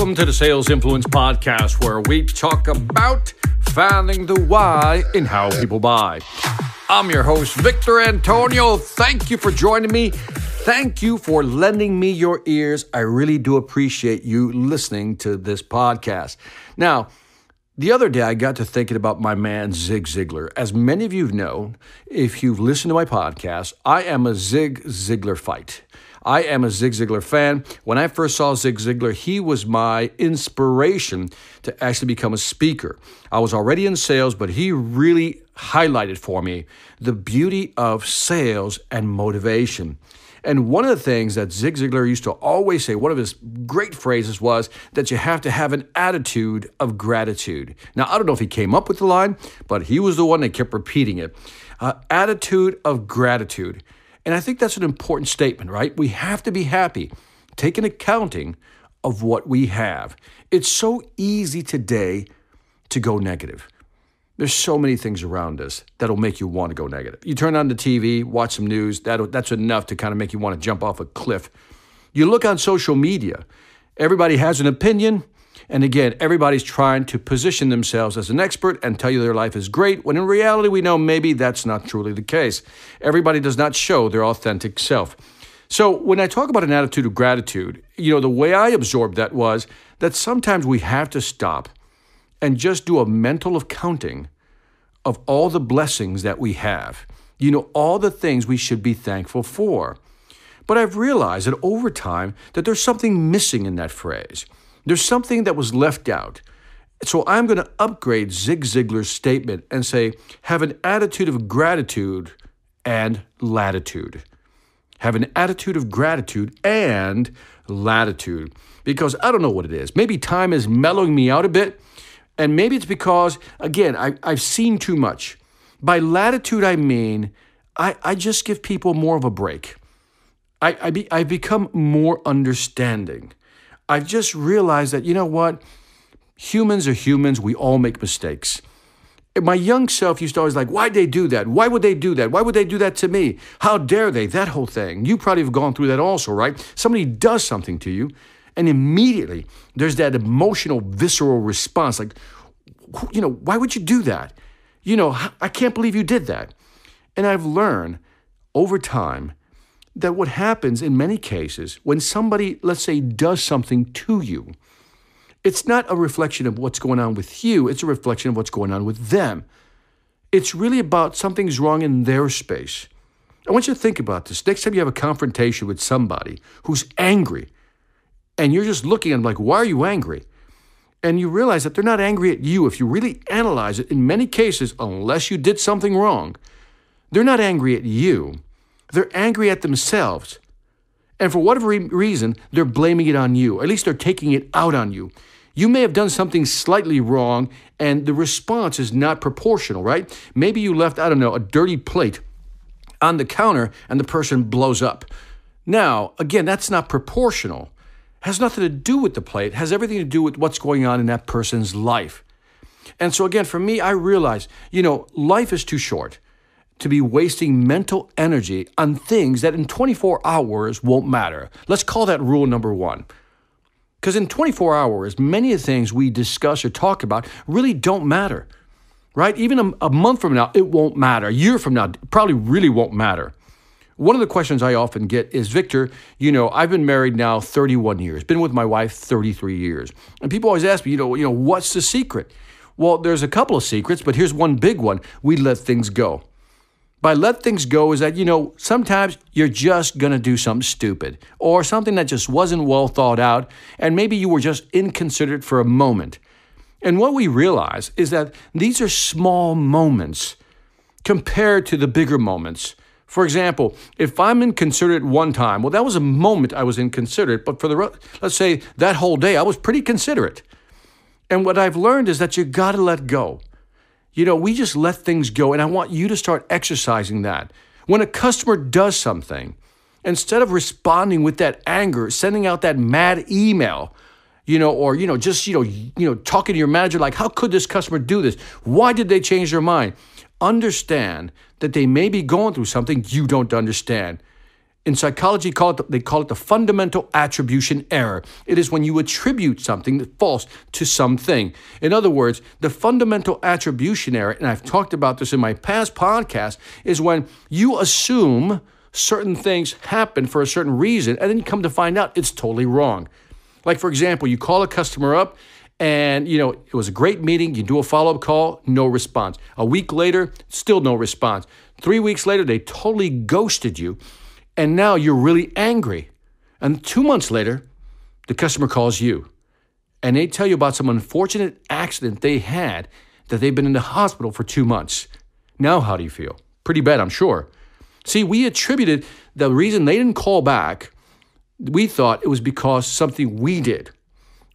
Welcome to the Sales Influence Podcast, where we talk about finding the why in how people buy. I'm your host, Victor Antonio. Thank you for joining me. Thank you for lending me your ears. I really do appreciate you listening to this podcast. Now, the other day, I got to thinking about my man, Zig Ziglar. As many of you know, if you've listened to my podcast, I am a Zig Ziglar fight. I am a Zig Ziglar fan. When I first saw Zig Ziglar, he was my inspiration to actually become a speaker. I was already in sales, but he really highlighted for me the beauty of sales and motivation. And one of the things that Zig Ziglar used to always say, one of his great phrases was that you have to have an attitude of gratitude. Now, I don't know if he came up with the line, but he was the one that kept repeating it. Uh, attitude of gratitude. And I think that's an important statement, right? We have to be happy, take an accounting of what we have. It's so easy today to go negative. There's so many things around us that'll make you want to go negative. You turn on the TV, watch some news, that that's enough to kind of make you want to jump off a cliff. You look on social media, everybody has an opinion, and again, everybody's trying to position themselves as an expert and tell you their life is great, when in reality, we know maybe that's not truly the case. Everybody does not show their authentic self. So, when I talk about an attitude of gratitude, you know, the way I absorbed that was that sometimes we have to stop and just do a mental accounting of all the blessings that we have. You know, all the things we should be thankful for. But I've realized that over time that there's something missing in that phrase. There's something that was left out. So I'm going to upgrade Zig Ziglar's statement and say, have an attitude of gratitude and latitude. Have an attitude of gratitude and latitude. Because I don't know what it is. Maybe time is mellowing me out a bit and maybe it's because, again, I, I've seen too much. By latitude, I mean I, I just give people more of a break. I, I be, I've become more understanding. I've just realized that, you know what? Humans are humans. We all make mistakes. My young self used to always like, why'd they do that? Why would they do that? Why would they do that to me? How dare they? That whole thing. You probably have gone through that also, right? Somebody does something to you and immediately there's that emotional, visceral response like, you know, why would you do that? You know, I can't believe you did that. And I've learned over time that what happens in many cases when somebody, let's say, does something to you, it's not a reflection of what's going on with you, it's a reflection of what's going on with them. It's really about something's wrong in their space. I want you to think about this. Next time you have a confrontation with somebody who's angry, and you're just looking at them like, why are you angry? And you realize that they're not angry at you. If you really analyze it, in many cases, unless you did something wrong, they're not angry at you. They're angry at themselves. And for whatever reason, they're blaming it on you. At least they're taking it out on you. You may have done something slightly wrong, and the response is not proportional, right? Maybe you left, I don't know, a dirty plate on the counter and the person blows up. Now, again, that's not proportional has nothing to do with the plate, has everything to do with what's going on in that person's life. And so, again, for me, I realize, you know, life is too short to be wasting mental energy on things that in 24 hours won't matter. Let's call that rule number one. Because in 24 hours, many of the things we discuss or talk about really don't matter, right? Even a, a month from now, it won't matter. A year from now, probably really won't matter. One of the questions I often get is Victor, you know, I've been married now 31 years, been with my wife 33 years. And people always ask me, you know, you know, what's the secret? Well, there's a couple of secrets, but here's one big one. We let things go. By let things go is that, you know, sometimes you're just going to do something stupid or something that just wasn't well thought out, and maybe you were just inconsiderate for a moment. And what we realize is that these are small moments compared to the bigger moments for example, if I'm inconsiderate one time, well, that was a moment I was inconsiderate, but for the, let's say that whole day, I was pretty considerate. And what I've learned is that you got to let go. You know, we just let things go, and I want you to start exercising that. When a customer does something, instead of responding with that anger, sending out that mad email, you know, or you know, just you know, you know, talking to your manager like, how could this customer do this? Why did they change their mind? understand that they may be going through something you don't understand. In psychology, call it, they call it the fundamental attribution error. It is when you attribute something false to something. In other words, the fundamental attribution error, and I've talked about this in my past podcast, is when you assume certain things happen for a certain reason, and then you come to find out it's totally wrong. Like, for example, you call a customer up and you know it was a great meeting you do a follow-up call no response a week later still no response three weeks later they totally ghosted you and now you're really angry. And two months later, the customer calls you and they tell you about some unfortunate accident they had that they've been in the hospital for two months. Now, how do you feel? Pretty bad, I'm sure. See, we attributed the reason they didn't call back, we thought it was because something we did,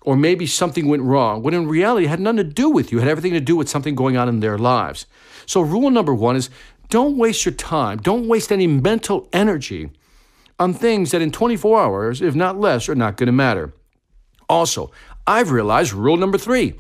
or maybe something went wrong, when in reality it had nothing to do with you, it had everything to do with something going on in their lives. So, rule number one is don't waste your time. Don't waste any mental energy on things that in 24 hours, if not less, are not going to matter. Also, I've realized rule number three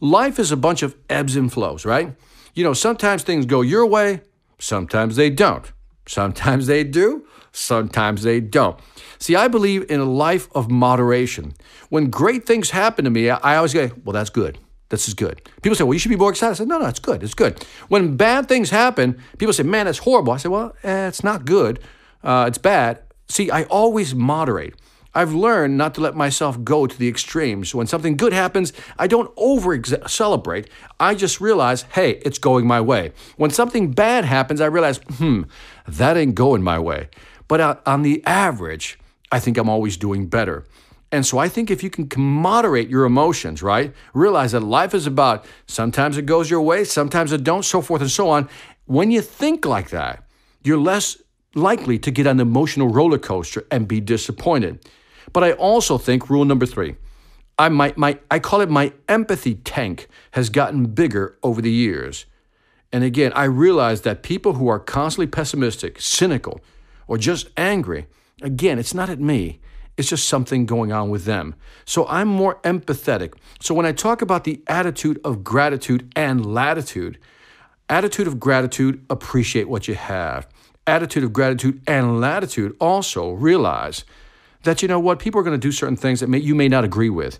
life is a bunch of ebbs and flows, right? You know, sometimes things go your way, sometimes they don't. Sometimes they do, sometimes they don't. See, I believe in a life of moderation. When great things happen to me, I always go, well, that's good. This is good. People say, well, you should be more excited. I said, no, no, it's good. It's good. When bad things happen, people say, man, that's horrible. I say, well, eh, it's not good. Uh, it's bad. See, I always moderate. I've learned not to let myself go to the extremes. When something good happens, I don't over celebrate. I just realize, hey, it's going my way. When something bad happens, I realize, hmm, that ain't going my way. But uh, on the average, I think I'm always doing better. And so I think if you can moderate your emotions, right? Realize that life is about sometimes it goes your way, sometimes it don't, so forth and so on. When you think like that, you're less likely to get on the emotional roller coaster and be disappointed. But I also think rule number three, I might my I call it my empathy tank has gotten bigger over the years. And again, I realize that people who are constantly pessimistic, cynical, or just angry, again, it's not at me. It's just something going on with them. So I'm more empathetic. So when I talk about the attitude of gratitude and latitude, attitude of gratitude, appreciate what you have. Attitude of gratitude and latitude, also realize that you know what people are going to do certain things that may, you may not agree with.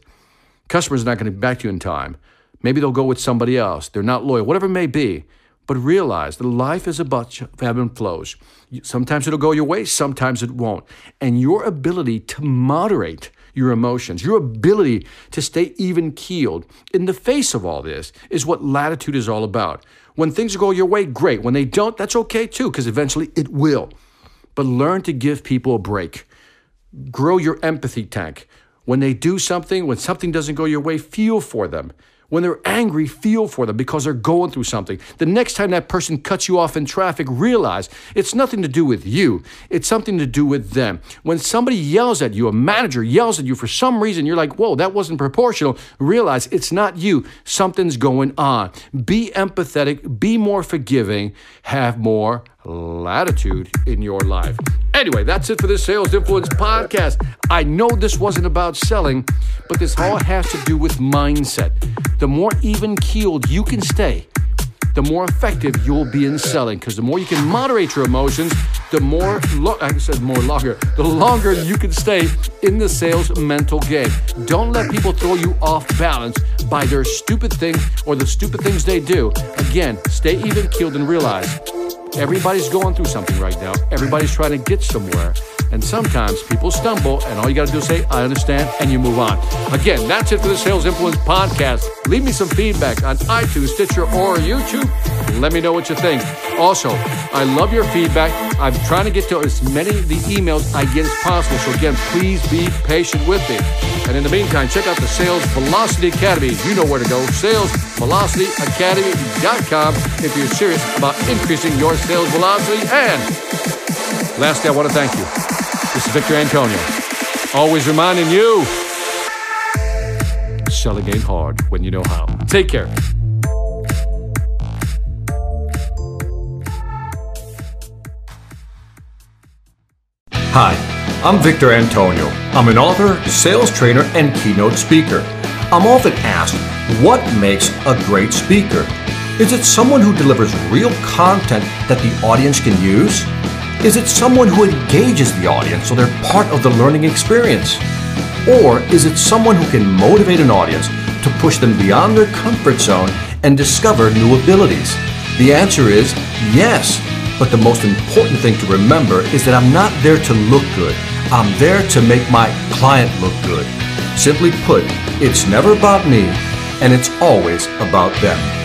Customers are not going to be back to you in time. Maybe they'll go with somebody else. They're not loyal, whatever it may be. But realize that life is a bunch of ebb and flows. Sometimes it'll go your way, sometimes it won't. And your ability to moderate your emotions, your ability to stay even keeled in the face of all this is what latitude is all about. When things go your way, great. When they don't, that's okay too, because eventually it will. But learn to give people a break. Grow your empathy tank. When they do something, when something doesn't go your way, feel for them. When they're angry, feel for them because they're going through something. The next time that person cuts you off in traffic, realize it's nothing to do with you, it's something to do with them. When somebody yells at you, a manager yells at you for some reason, you're like, whoa, that wasn't proportional. Realize it's not you, something's going on. Be empathetic, be more forgiving, have more latitude in your life. Anyway, that's it for this Sales Influence podcast. I know this wasn't about selling, but this all has to do with mindset. The more even keeled you can stay, the more effective you'll be in selling. Because the more you can moderate your emotions, the more, lo- I said more longer, the longer you can stay in the sales mental game. Don't let people throw you off balance by their stupid things or the stupid things they do. Again, stay even keeled and realize Everybody's going through something right now. Everybody's trying to get somewhere. And sometimes people stumble, and all you got to do is say, I understand, and you move on. Again, that's it for the Sales Influence Podcast. Leave me some feedback on iTunes, Stitcher, or YouTube. Let me know what you think. Also, I love your feedback. I'm trying to get to as many of the emails I get as possible. So, again, please be patient with me. And in the meantime, check out the Sales Velocity Academy. You know where to go. SalesVelocityAcademy.com if you're serious about increasing your sales velocity. And lastly, I want to thank you. This is Victor Antonio. Always reminding you selling ain't hard when you know how. Take care. Hi, I'm Victor Antonio. I'm an author, sales trainer, and keynote speaker. I'm often asked, what makes a great speaker? Is it someone who delivers real content that the audience can use? Is it someone who engages the audience so they're part of the learning experience? Or is it someone who can motivate an audience to push them beyond their comfort zone and discover new abilities? The answer is yes. But the most important thing to remember is that I'm not there to look good. I'm there to make my client look good. Simply put, it's never about me, and it's always about them.